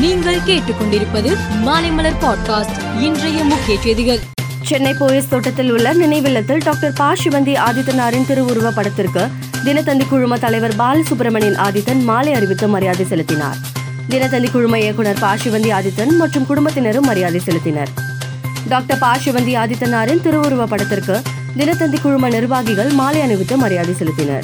நீங்கள் கேட்டுக்கொண்டிருப்பது மாலைமலர் பாட்காஸ்ட் இன்றைய முக்கிய செய்திகள். சென்னை போயஸ் தோட்டத்தில் உள்ள நினைவில்லத்தில் டாக்டர் பா. சிவந்தி ஆதித்தனாரின் திருவுருவ படத்திற்கு தினத்தந்தி குழும தலைவர் பாலசுப்ரமணியன் ஆதித்தன் மாலை அறிவித்து மரியாதை செலுத்தினார். தினத்தந்தி குழும இயக்குனர் பா. சிவந்தி ஆதித்தன் மற்றும் குடும்பத்தினரும் மரியாதை செலுத்தினர். டாக்டர் பா. சிவந்தி ஆதித்தனாரின் திருவுருவ படத்திற்கு தினத்தந்தி குழும நிர்வாகிகள் மாலை அணிவித்து மரியாதை செலுத்தினர்.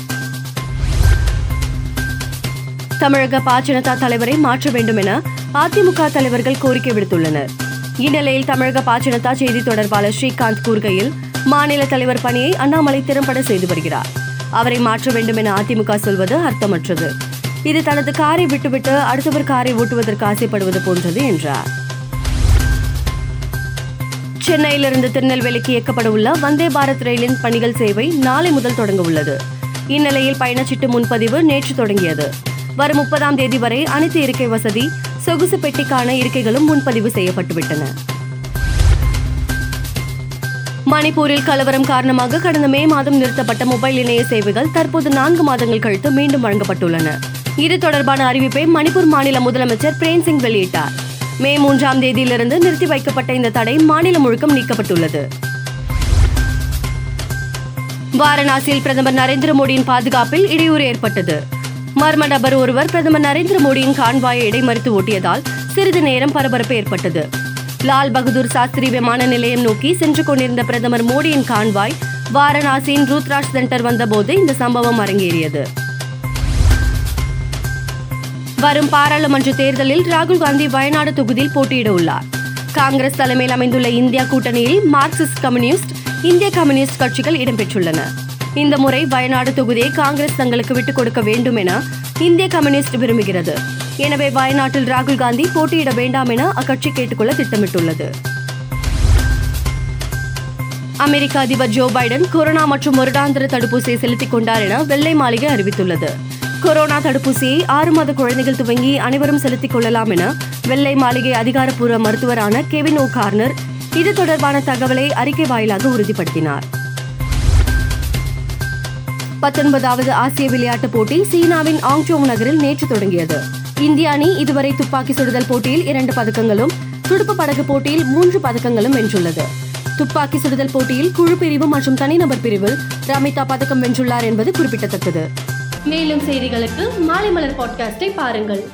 தமிழக பாஜனதா தலைவரை மாற்ற வேண்டும் என அதிமுக தலைவர்கள் கோரிக்கை விடுத்துள்ளனர். இந்நிலையில் தமிழக பாஜனதா செய்தி தொடர்பாளர் ஸ்ரீகாந்த் கூறுகையில் மாநில தலைவர் பணியை அண்ணாமலை திறம்பட செய்து வருகிறார். அவரை மாற்ற வேண்டும் என அதிமுக சொல்வது அர்த்தமற்றது. இது தனது காரை விட்டுவிட்டு அடுத்தவர் காரை ஓட்டுவதற்கு ஆசைப்படுவது போன்றது என்றார். சென்னையிலிருந்து திருநெல்வேலிக்கு இயக்கப்பட உள்ள வந்தே பாரத் ரயிலின் பணிகள் சேவை நாளை முதல் தொடங்க உள்ளது. இந்நிலையில் பயணச்சீட்டு முன்பதிவு நேற்று தொடங்கியது. வரும் முப்பதாம் தேதி வரை அனைத்து இருக்கை வசதி சொகுசு பெட்டிக்கான இருக்கைகளும் முன்பதிவு செய்யப்பட்டுவிட்டன. மணிப்பூரில் கலவரம் காரணமாக கடந்த மே மாதம் நிறுத்தப்பட்ட மொபைல் இணைய சேவைகள் தற்போது நான்கு மாதங்கள் கழித்து மீண்டும் வழங்கப்பட்டுள்ளன. இது தொடர்பான அறிவிப்பை மணிப்பூர் மாநில முதலமைச்சர் பிரேம் சிங் வெளியிட்டார். மே மூன்றாம் தேதியிலிருந்து நிறுத்தி வைக்கப்பட்ட இந்த தடை மாநிலம் முழுக்கம் நீக்கப்பட்டுள்ளது. வாரணாசியில் பிரதமர் நரேந்திர மோடியின் பாதுகாப்பில் இடையூறு ஏற்பட்டது. மர்ம நபர் ஒருவர் பிரதமர் நரேந்திர மோடியின் கான்வாயை இடைமறித்து ஓட்டியதால் சிறிது நேரம் பரபரப்பு ஏற்பட்டது. லால் பகதூர் சாஸ்திரி விமான நிலையம் நோக்கி சென்று கொண்டிருந்த பிரதமர் மோடியின் கான்வாய் வாரணாசியின் ருத்ராஜ் சென்டர் வந்தபோது இந்த சம்பவம் அரங்கேறியது. வரும் பாராளுமன்ற தேர்தலில் ராகுல் காந்தி வயநாடு தொகுதியில் போட்டியிட உள்ளார். காங்கிரஸ் தலைமையில் அமைந்துள்ள இந்தியா கூட்டணியில் மார்க்சிஸ்ட் கம்யூனிஸ்ட் இந்திய கம்யூனிஸ்ட் கட்சிகள் இடம்பெற்றுள்ளன. இந்த முறை வயநாடு தொகுதியை காங்கிரஸ் தங்களுக்கு விட்டுக் கொடுக்க வேண்டும் என இந்திய கம்யூனிஸ்ட் விரும்புகிறது. எனவே வயநாட்டில் ராகுல் காந்தி போட்டியிட வேண்டாம் என அக்கட்சி கேட்டுக்கொள்ள திட்டமிட்டுள்ளது. அமெரிக்க அதிபர் ஜோ பைடன் கொரோனா மற்றும் வருடாந்திர தடுப்பூசியை செலுத்திக் கொண்டார் என வெள்ளை மாளிகை அறிவித்துள்ளது. கொரோனா தடுப்பூசியை ஆறு மாத குழந்தைகள் துவங்கி அனைவரும் செலுத்திக் கொள்ளலாம் என வெள்ளை மாளிகை அதிகாரப்பூர்வ மருத்துவரான கெவின் ஓ கார்னர் இது தொடர்பான தகவலை அறிக்கை வாயிலாக உறுதிப்படுத்தினார். பத்தொன்பதாவது ஆசிய விளையாட்டுப் போட்டி சீனாவின் ஆங்சோங் நகரில் நேற்று தொடங்கியது. இந்திய அணி இதுவரை துப்பாக்கி சுடுதல் போட்டியில் இரண்டு பதக்கங்களும் துடுப்பு படகு போட்டியில் மூன்று பதக்கங்களும் வென்றுள்ளது. துப்பாக்கி சுடுதல் போட்டியில் குழு பிரிவு மற்றும் தனிநபர் பிரிவில் ரமிதா பதக்கம் வென்றுள்ளார் என்பது குறிப்பிடத்தக்கது. மேலும் செய்திகளுக்கு மாலை மலர் பாட்காஸ்டை பாருங்கள்.